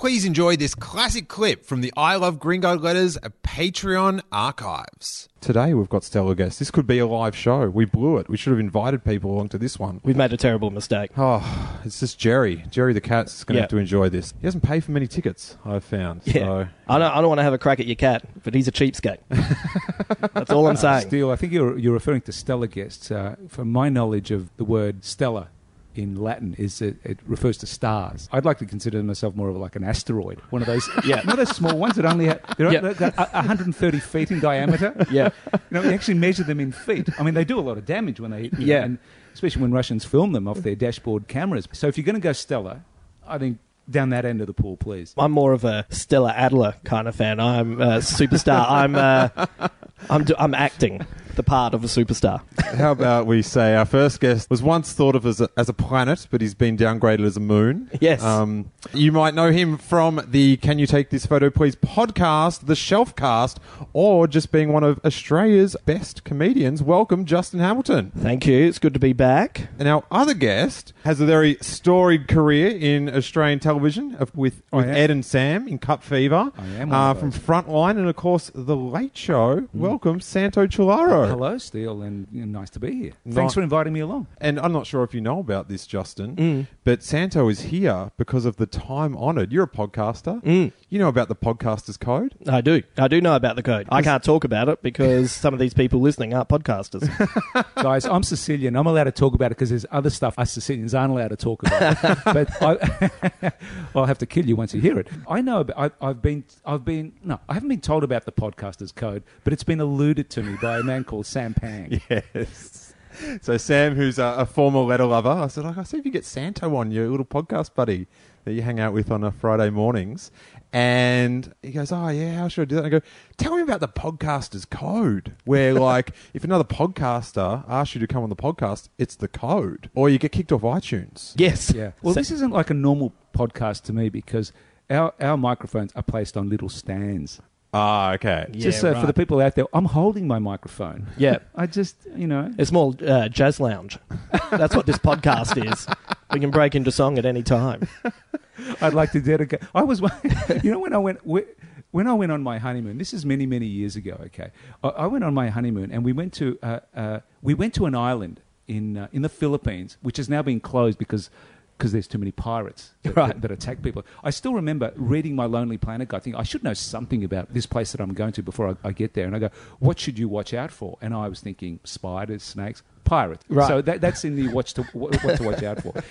Please enjoy this classic clip from the I Love Green Guide Letters Patreon archives. Today we've got stellar guests. This could be a live show. We blew it. We should have invited people along to this one. We've made a terrible mistake. Oh, it's just Jerry. Jerry the cat's going to Yeah. have to enjoy this. He hasn't paid for many tickets, I've found. Yeah. So I don't, I don't want to have a crack at your cat, but he's a cheapskate. That's all I'm saying. Steele, I think you're, you're referring to stellar guests. Uh, from my knowledge of the word stellar in Latin, is it, it refers to stars. I'd like to consider myself more of like an asteroid, one of those, Yeah. not those small ones that only have, they're, Yeah. they're, they're 130 feet in diameter. Yeah. You know, we actually measure them in feet. I mean, they do a lot of damage when they hit. Yeah. know, and especially when Russians film them off their dashboard cameras. So if you're going to go stellar, I think down that end of the pool, please. I'm more of a Stella Adler kind of fan. I'm a superstar. I'm, uh, I'm, do- I'm acting the part of a superstar. How about we say our first guest was once thought of as a, as a planet, but he's been downgraded as a moon. Yes. Um, you might know him from the Can You Take This Photo Please podcast, the Shelfcast, or just being one of Australia's best comedians. Welcome, Justin Hamilton. Thank you. It's good to be back. And our other guest has a very storied career in Australian television of- with, with. Ed and Sam in Cup Fever. I am uh, from. Frontline and, of course, The Late Show. Welcome, Santo Cilauro. Hello, Steele, and you know, nice to be here. Ni- Thanks for inviting me along. And I'm not sure if you know about this, Justin, Mm. but Santo is here because of the time honoured. You're a podcaster. Mm. You know about the podcaster's code. I do. I do know about the code. I can't talk about it because some of these people listening aren't podcasters. Guys, I'm Sicilian. I'm allowed to talk about it because there's other stuff us Sicilians aren't allowed to talk about. but I, I'll have to kill you once you hear it. I know. About, I, I've been. I've been. No, I haven't been told about the podcaster's code, but it's been alluded to me by a man called Sam Pang. Yes. So Sam, who's a, a former letter lover, I said, like, I see if you get Santo on your little podcast buddy that you hang out with on a Friday mornings. And he goes, oh, yeah, how should I do that? And I go, tell me about the podcaster's code, where, like, if another podcaster asks you to come on the podcast, it's the code. Or you get kicked off iTunes. yes. Yeah. Well, So- this isn't like a normal podcast to me because our our microphones are placed on little stands. Ah, okay. Yeah, just so for right. the people out there, I'm holding my microphone. Yeah. I just, you know, It's more uh, jazz lounge. That's what this podcast is. We can break into song at any time. I'd like to dedicate. I was, you know, when I went when I went on my honeymoon. This is many many years ago. Okay, I, I went on my honeymoon and we went to uh, uh, we went to an island in uh, in the Philippines, which has now been closed because. Because there's too many pirates that, Right. that, that attack people. I still remember reading my Lonely Planet guide. Thinking I should know something about this place that I'm going to before I, I get there. And I go, what should you watch out for? And I was thinking spiders, snakes, pirates. Right. So that, that's in the watch to what to watch out for.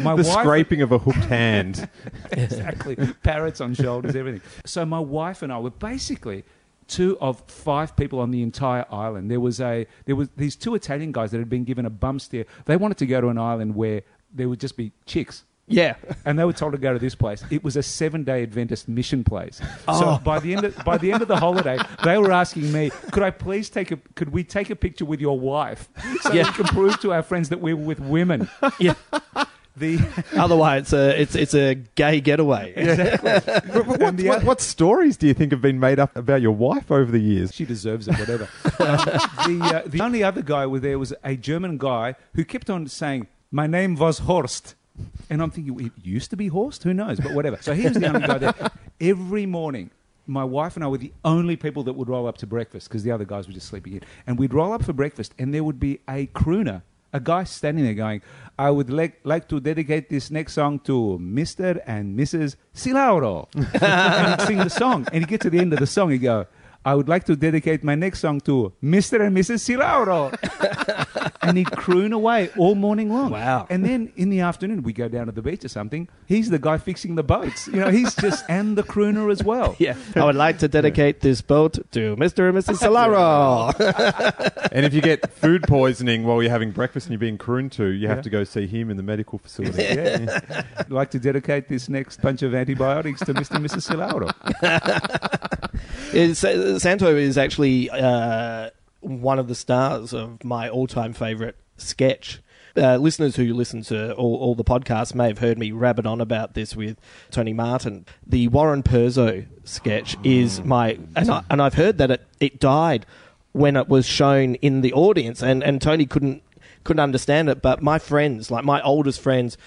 My The wife- scraping of a hooked hand. exactly. Parrots on shoulders, everything. So my wife and I were basically two of five people on the entire island. There was a there was these two Italian guys that had been given a bum steer. They wanted to go to an island where there would just be chicks. Yeah. And they were told to go to this place. It was a seven-day Adventist mission place. Oh. So by the end of by the end of the holiday, they were asking me, "Could I please take a could we take a picture with your wife so Yeah. we can prove to our friends that we were with women?" Yeah. The Otherwise, it's a, it's, it's a gay getaway. But what, the what, what stories do you think have been made up about your wife over the years? She deserves it, whatever. um, the, uh, the only other guy was there was a German guy who kept on saying, My name was Horst. And I'm thinking, it used to be Horst? Who knows? But whatever. So he was the only guy there. Every morning, my wife and I were the only people that would roll up to breakfast because the other guys were just sleeping in. And we'd roll up for breakfast, and there would be a crooner, a guy standing there going, I would like, like to dedicate this next song to Mr. and Mrs. Cilauro. and he'd sing the song. And he'd get to the end of the song, he'd go, I would like to dedicate my next song to Mr. and Mrs. Cilauro. and he'd croon away all morning long. Wow. And then in the afternoon, we go down to the beach or something. He's the guy fixing the boats. You know, he's just, and the crooner as well. Yeah. I would like to dedicate this boat to Mr. and Mrs. Solaro. And if you get food poisoning while you're having breakfast and you're being crooned to, you have Yeah. to go see him in the medical facility. Yeah. I'd like to dedicate this next bunch of antibiotics to Mr. and Mrs. Cilauro. Is- uh, Santo is actually uh, one of the stars of my all-time favorite sketch. Uh, listeners who listen to all, all the podcasts may have heard me rabbit on about this with Tony Martin. The Warren Perzo sketch is my, and, I, and I've heard that it, it died when it was shown in the audience, and, and Tony couldn't couldn't understand it. But my friends, like my oldest friends,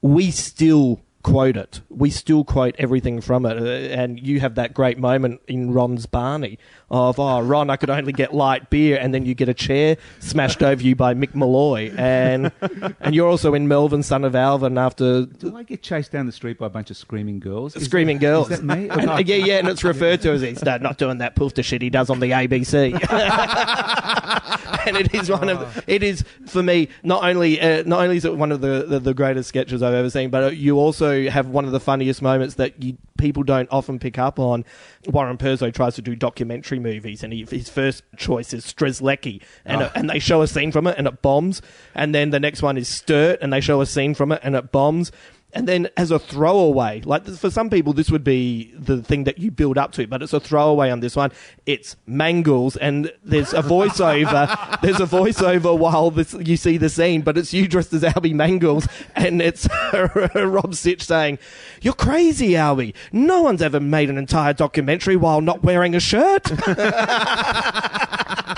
we still quote it. We still quote everything from it. Uh, and you have that great moment in Ron's Barney of, oh, Ron, I could only get light beer. And then you get a chair smashed over you by Mick Molloy. And and you're also in Melvin, son of Alvin, after Do I get chased down the street by a bunch of screaming girls? Is- Screaming Girls. Is that me? And- yeah, yeah, and it's referred to as he's not not doing that poofter shit he does on the ABC. and it is one of it is for me not only uh, not only is it one of the, the, the greatest sketches I've ever seen, but you also have one of the funniest moments that you, people don't often pick up on. Warren Perzo tries to do documentary movies, and he, his first choice is Strzelecki, and it- and they show a scene from it, and it bombs. And then the next one is Sturt, and they show a scene from it, and it bombs. And then as a throwaway, like for some people, this would be the thing that you build up to, but it's a throwaway on this one. It's Mangels, and there's a voiceover. there's a voiceover while this you see the scene, but it's you dressed as Alby Mangels, and it's Rob Sitch saying, "You're crazy, Alby. No one's ever made an entire documentary while not wearing a shirt."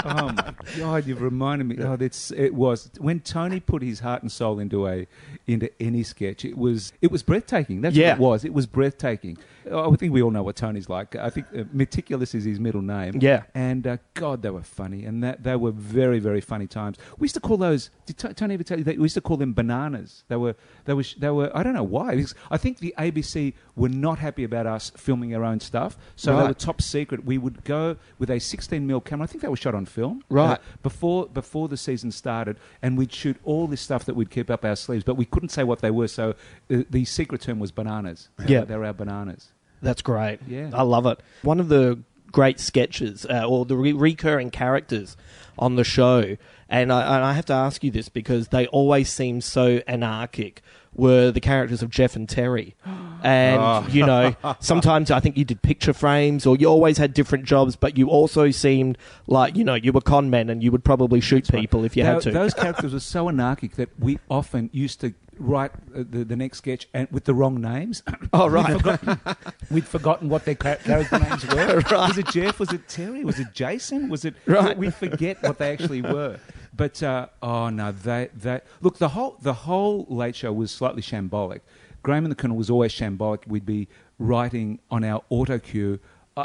oh god, you've reminded me. Oh, that's it was when Tony put his heart and soul into a into any sketch. It was it was breathtaking. That's Yeah. what it was. It was breathtaking. I think we all know what Tony's like. I think uh, meticulous is his middle name. Yeah. and uh, God, they were funny, and that they were very very funny times. We used to call those. Did T- Tony ever tell you that we used to call them bananas? They were they were they were. I don't know why. Because I think the ABC were not happy about us filming our own stuff, so they were top secret. We would go with a 16 mil camera. I think that was shot on film. Right. Uh, before before the season started, and we'd shoot all this stuff that we'd keep up our sleeves, but we couldn't say what they were. So uh, the secret term was bananas. Yeah. they were our bananas. That's great. Yeah. I love it. One of the great sketches uh, or the re- recurring characters on the show, and I, and I have to ask you this because they always seem so anarchic. Were the characters of Jeff and Terry, and Oh. you know sometimes I think you did picture frames or you always had different jobs, but you also seemed like you know you were con men and you would probably shoot people if you had to. Those characters were so anarchic that we often used to write uh, the, the next sketch and with the wrong names. oh right, We'd forgotten, we'd forgotten what their char- character names were. Was it Jeff? Was it Terry? Was it Jason? Was it? Right. We forget what they actually were. But uh, oh no, they they look the whole the whole late show was slightly shambolic. Graham and the Colonel was always shambolic. We'd be writing on our auto cue.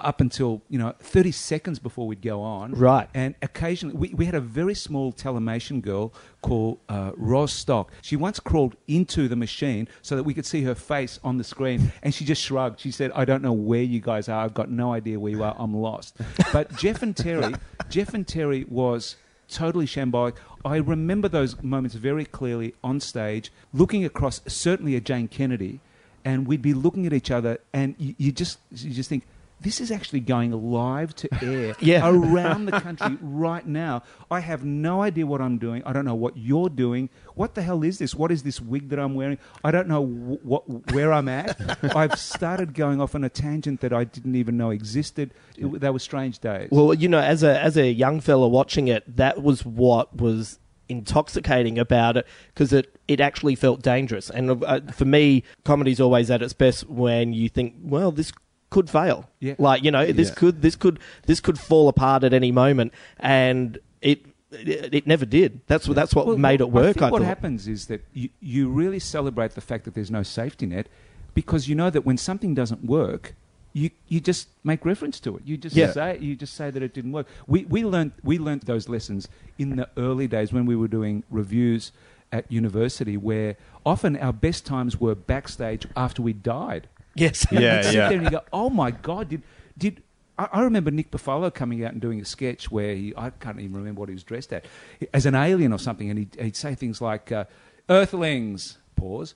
Up until you know, thirty seconds before we'd go on, Right. And occasionally, we, we had a very small telemation girl called uh, Ros Stock. She once crawled into the machine so that we could see her face on the screen, and she just shrugged. She said, "I don't know where you guys are. I've got no idea where you are. I'm lost." But Jeff and Terry, Jeff and Terry was totally shambolic. I remember those moments very clearly on stage, looking across certainly at Jane Kennedy, and we'd be looking at each other, and you, you just you just think. This is actually going live to air Yeah. around the country right now. I have no idea what I'm doing. I don't know what you're doing. What the hell is this? What is this wig that I'm wearing? I don't know wh- what where I'm at. I've started going off on a tangent that I didn't even know existed. It, they were strange days. Well, you know, as a as a young fella watching it, that was what was intoxicating about it because it it actually felt dangerous. And uh, for me, comedy's always at its best when you think, well, this could fail. Yeah. Like you know, this Yeah. could this could this could fall apart at any moment, and it. It, it never did. That's what. That's what Well, made it work I think I what thought. happens is that you, you really celebrate the fact that there's no safety net because you know that when something doesn't work, you, you just make reference to it. You just Yeah. say you just say that it didn't work. We we learned we learned those lessons in the early days when we were doing reviews at university, where often our best times were backstage after we died. Yes. Yeah, you sit yeah. there and you go, "Oh my god, did did." I I remember Nick Bufalo coming out and doing a sketch where he, I can't even remember what he was dressed at, as an alien or something, and he'd, he'd say things like, uh, Earthlings, pause,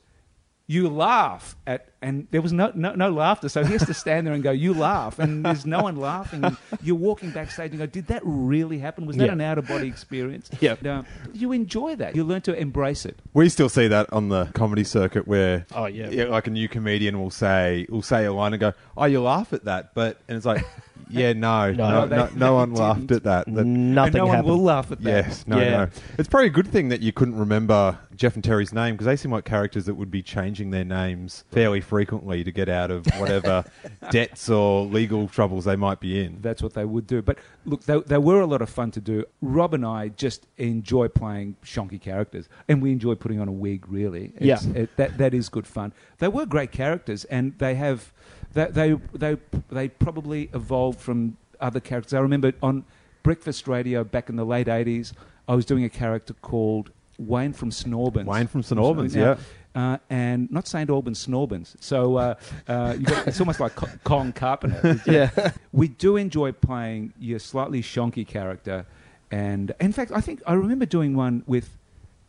you laugh at, and there was no, no, no laughter, so he has to stand there and go, you laugh, and there's no one laughing, and you're walking backstage and go, did that really happen? Was that Yeah. an out of body experience? Yeah. And, uh, you enjoy that. You learn to embrace it. We still see that on the comedy circuit where Oh, yeah. like a new comedian will say will say a line and go, "Oh, you laugh at that," but and it's like, Yeah, no, No, no, they- no, no one laughed didn't. at that. That- Nothing and no one will laugh at that. Yes, no, Yeah. no. It's probably a good thing that you couldn't remember Jeff and Terry's name because they seem like characters that would be changing their names fairly frequently to get out of whatever debts or legal troubles they might be in. That's what they would do. But look, they, they were a lot of fun to do. Rob and I just enjoy playing shonky characters, and we enjoy putting on a wig. Really, It's- Yeah. it, that that is good fun. They were great characters, and they have they they they, they probably evolved from other characters. I remember on breakfast radio back in the late eighties, I was doing a character called Wayne from Snorbans. Wayne from St Albans, yeah. uh, and not St Albans, Snorbans. So uh, uh, you got, it's almost like Co- Colin Carpenter. Yeah. we do enjoy playing your slightly shonky character, and in fact, I think I remember doing one with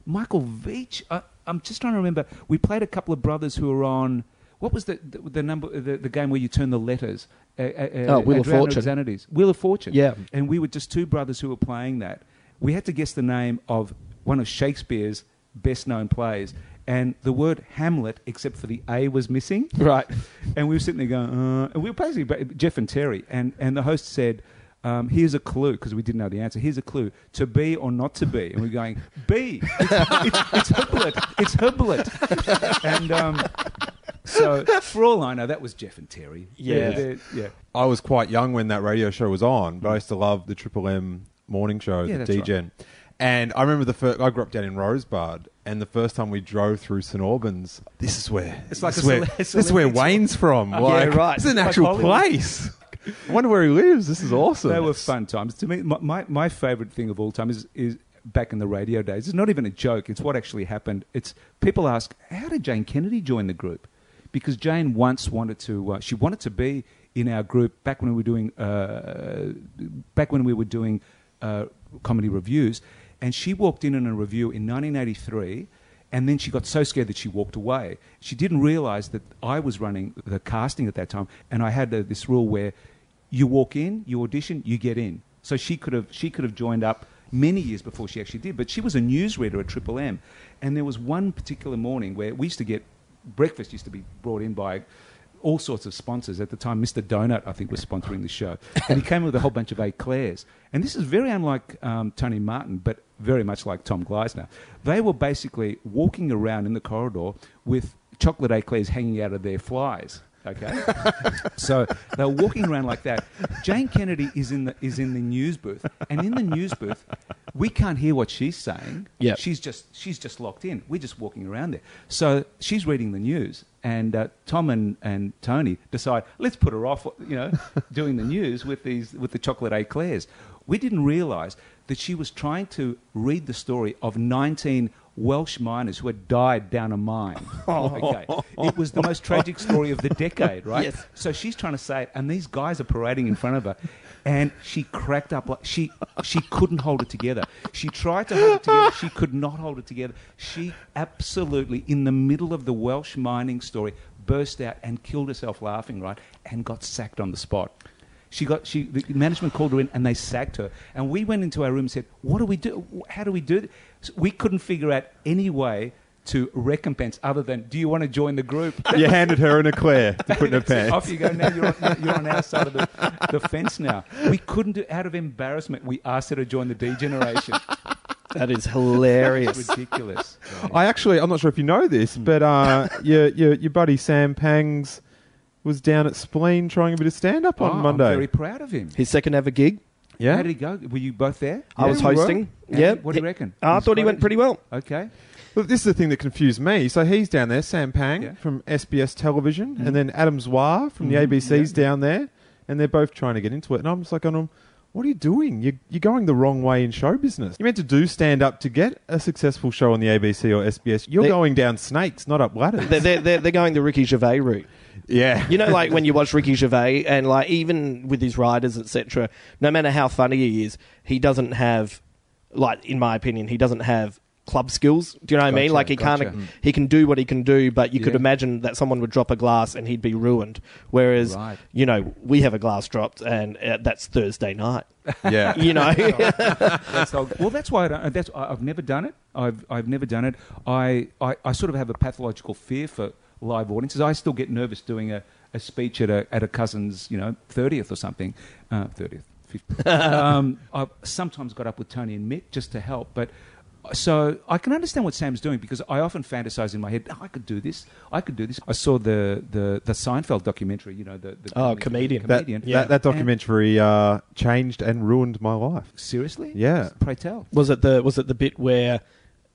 Michael Veitch. I, I'm just trying to remember. We played a couple of brothers who were on. What was the the, the number the, the game where you turn the letters? Uh, uh, uh, Oh, Wheel of Fortune. Wheel of Fortune. Yeah. And we were just two brothers who were playing that. We had to guess the name of one of Shakespeare's best known plays. And the word Hamlet, except for the A, was missing. Right. And we were sitting there going, uh, and we were basically Jeff and Terry. And, and the host said, um, here's a clue, because we didn't know the answer. Here's a clue to be or not to be. And we're going, B. It's, it's, it's Hiblet. It's Hiblet. and um, so, for all I know, that was Jeff and Terry. Yeah. They're- they're- yeah. I was quite young when that radio show was on, but I used to love the Triple M morning show, Yeah, the that's right. And I remember the first. I grew up down in Rosebud, and the first time we drove through St Albans, this is where It's like this, is where, cele- this is where. Wayne's from. Yeah, Like, right. This is an actual Hollywood. place. I wonder where he lives. This is awesome. They were fun times. To me, my, my, my favourite thing of all time is, is back in the radio days. It's not even a joke. It's what actually happened. It's people ask, how did Jane Kennedy join the group? Because Jane once wanted to. Uh, she wanted to be in our group back when we were doing. Uh, back when we were doing uh, comedy reviews, and she walked in on a review in 1983. And then she got so scared that she walked away. She didn't realize that I was running the casting at that time, and I had uh, this rule where you walk in, you audition, you get in. So she could have she could have joined up many years before she actually did. But she was a newsreader at Triple M, and there was one particular morning where we used to get breakfast used to be brought in by all sorts of sponsors. At the time, Mr. Donut, I think, was sponsoring the show. And he came with a whole bunch of eclairs. And this is very unlike um, Tony Martin, but very much like Tom Gleisner. They were basically walking around in the corridor with chocolate eclairs hanging out of their flies. Okay, so they're walking around like that. Jane Kennedy is in the is in the news booth, and in the news booth, we can't hear what she's saying. Yep. she's just she's just locked in. We're just walking around there. So she's reading the news, and uh, Tom and, and Tony decide let's put her off. You know, doing the news with these with the chocolate eclairs. We didn't realise that she was trying to read the story of 19 Welsh miners who had died down a mine. Okay. It was the most tragic story of the decade, right? Yes. So she's trying to say it, and these guys are parading in front of her, and she cracked up like she she couldn't hold it together. She tried to hold it together, she could not hold it together. She absolutely, in the middle of the Welsh mining story, burst out and killed herself laughing, right, and got sacked on the spot. She got she the management called her in and they sacked her. And we went into our room and said, "What do we do? How do we do it?" So we couldn't figure out any way to recompense other than, "Do you want to join the group?" You handed her an eclair to put in her pants. Off you go. Now you're on, you're on our side of the, the fence now. We couldn't do out of embarrassment. We asked her to join the D generation. That is hilarious. It's ridiculous. I actually, I'm not sure if you know this, but uh, your, your your buddy Sam Pangs was down at Spleen trying a bit of stand up on Oh, Monday. I'm very proud of him. His second ever gig. Yeah, How did he go? Were you both there? I was hosting. Yeah. What do you reckon? I thought he went pretty well. Okay. Well, this is the thing that confused me. So he's down there, Sam Pang Yeah. from SBS Television, and then Adam Zwar from the Mhm, ABC's yeah. down there, and they're both trying to get into it. And I'm just like, on them, what are you doing? You're, you're going the wrong way in show business. You're meant to do stand up to get a successful show on the ABC or SBS. You're They- going down snakes, not up ladders. They're, they're, they're, they're going the Ricky Gervais route. Yeah. You know, like when you watch Ricky Gervais and like even with his writers, etc. No matter how funny he is, he doesn't have, like in my opinion, he doesn't have club skills. Do you know what I mean? Like he gotcha. can't, he can do what he can do, but you could imagine that someone would drop a glass and he'd be ruined. Whereas, Right. you know, we have a glass dropped and uh, that's Thursday night. yeah. You know, That's all- well, that's why I don't, that's I- I've never done it. I've I've never done it. I, I, I sort of have a pathological fear for live audiences. I still get nervous doing a, a speech at a at a cousin's, you know, thirtieth or something, uh, thirtieth. 50th. um, I've sometimes got up with Tony and Mick just to help, but so I can understand what Sam's doing because I often fantasize in my head, oh, I could do this, I could do this. I saw the the, the Seinfeld documentary, you know, the, the Oh, comedian. That, comedian. that, that documentary uh, changed and ruined my life. Seriously? Yeah. Pray tell. Was it the was it the bit where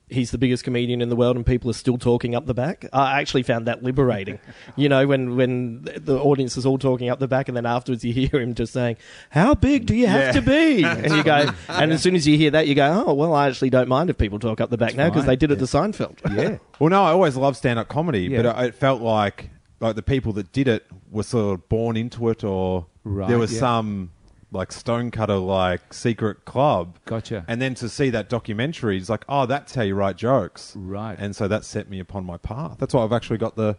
he's the biggest comedian in the world and people are still talking up the back? I actually found that liberating. you know, when when the audience is all talking up the back and then afterwards you hear him just saying, "How big do you have Yeah. to be?" and you go, and as soon as you hear that, you go, "Oh, well, I actually don't mind if people talk up the back now because fine, they did it yeah. to Seinfeld." Yeah. Well, no, I always loved stand-up comedy, Yeah. but it, it felt like like the people that did it were sort of born into it, or Right, there was yeah. some like stonecutter like secret club. Gotcha. And then to see that documentary, it's like, oh, that's how you write jokes, Right. And so that set me upon my path. That's why I've actually got the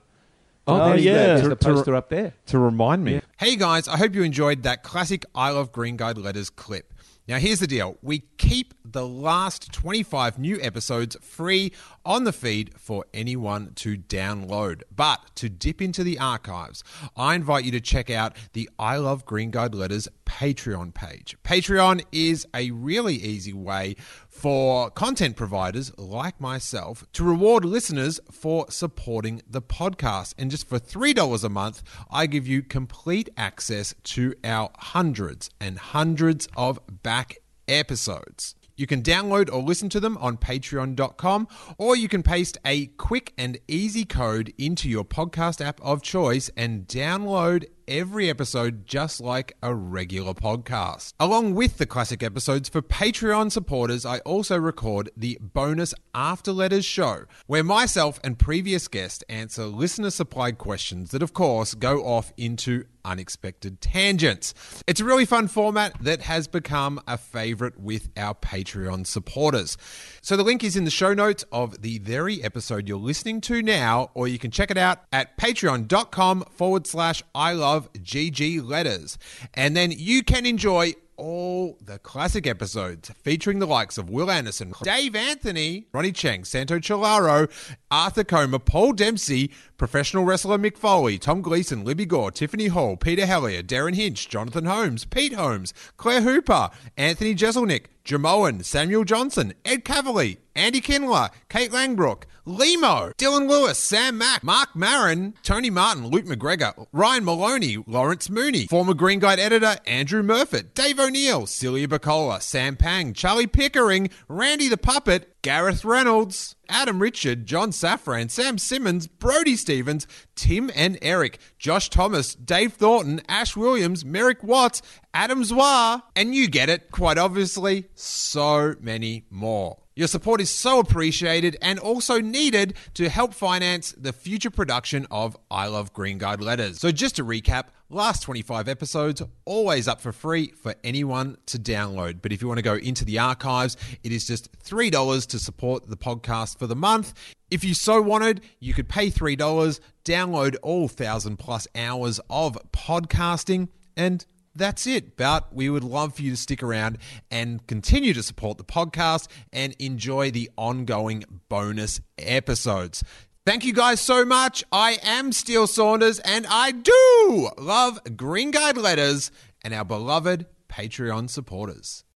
Oh, oh there you go. yeah. There's To- the to- poster up there. to remind me. Yeah. Hey guys, I hope you enjoyed that classic I Love Green Guide Letters clip. Now, here's the deal we keep the last 25 new episodes free on the feed for anyone to download. But to dip into the archives, I invite you to check out the I Love Green Guide Letters Patreon page. Patreon is a really easy way for content providers like myself to reward listeners for supporting the podcast. And just for $3 a month, I give you complete access to our hundreds and hundreds of back episodes. You can download or listen to them on patreon.com, or you can paste a quick and easy code into your podcast app of choice and download every episode just like a regular podcast. Along with the classic episodes for Patreon supporters, I also record the bonus After Letters show, where myself and previous guests answer listener supplied questions that, of course, go off into unexpected tangents. It's a really fun format that has become a favorite with our Patreon supporters. So the link is in the show notes of the very episode you're listening to now, or you can check it out at patreon.com forward slash I love GG letters. And then you can enjoy all the classic episodes featuring the likes of Will Anderson, Dave Anthony, Ronny Chieng, Santo Cilauro, Arthur Comer, Paul Dempsey, professional wrestler Mick Foley, Tom Gleisner, Libby Gore, Tiffany Hall, Peter Hellier, Derryn Hinch, Jonathan Holmes, Pete Holmes, Claire Hooper, Anthony Jeselnik, Jimeoin, Samuel Johnson, Ed Kavalee, Andy Kindler, Kate Langbroek, Lehmo, Dylan Lewis, Sam Mack, Marc Maron, Tony Martin, Luke McGregor, Ryan Maloney, Lawrence Mooney, former Green Guide editor Andrew Murfitt, Dave O'Neill, Celia Pacquola, Sam Pang, Charlie Pickering, Randy the Puppet, Gareth Reynolds, Adam Richard, John Safran, Sam Simmons, Brody Stevens, Tim and Eric, Josh Thomas, Dave Thornton, Ash Williams, Merrick Watts, Adam Zwar, and you get it, quite obviously, so many more. Your support is so appreciated and also needed to help finance the future production of I Love Green Guide Letters. So, just to recap, last 25 episodes always up for free for anyone to download. But if you want to go into the archives, it is just $3 to support the podcast for the month. If you so wanted, you could pay $3, download all 1000 plus hours of podcasting, and that's it. But we would love for you to stick around and continue to support the podcast and enjoy the ongoing bonus episodes. Thank you guys so much. I am Steele Saunders and I do love Green Guide Letters and our beloved Patreon supporters.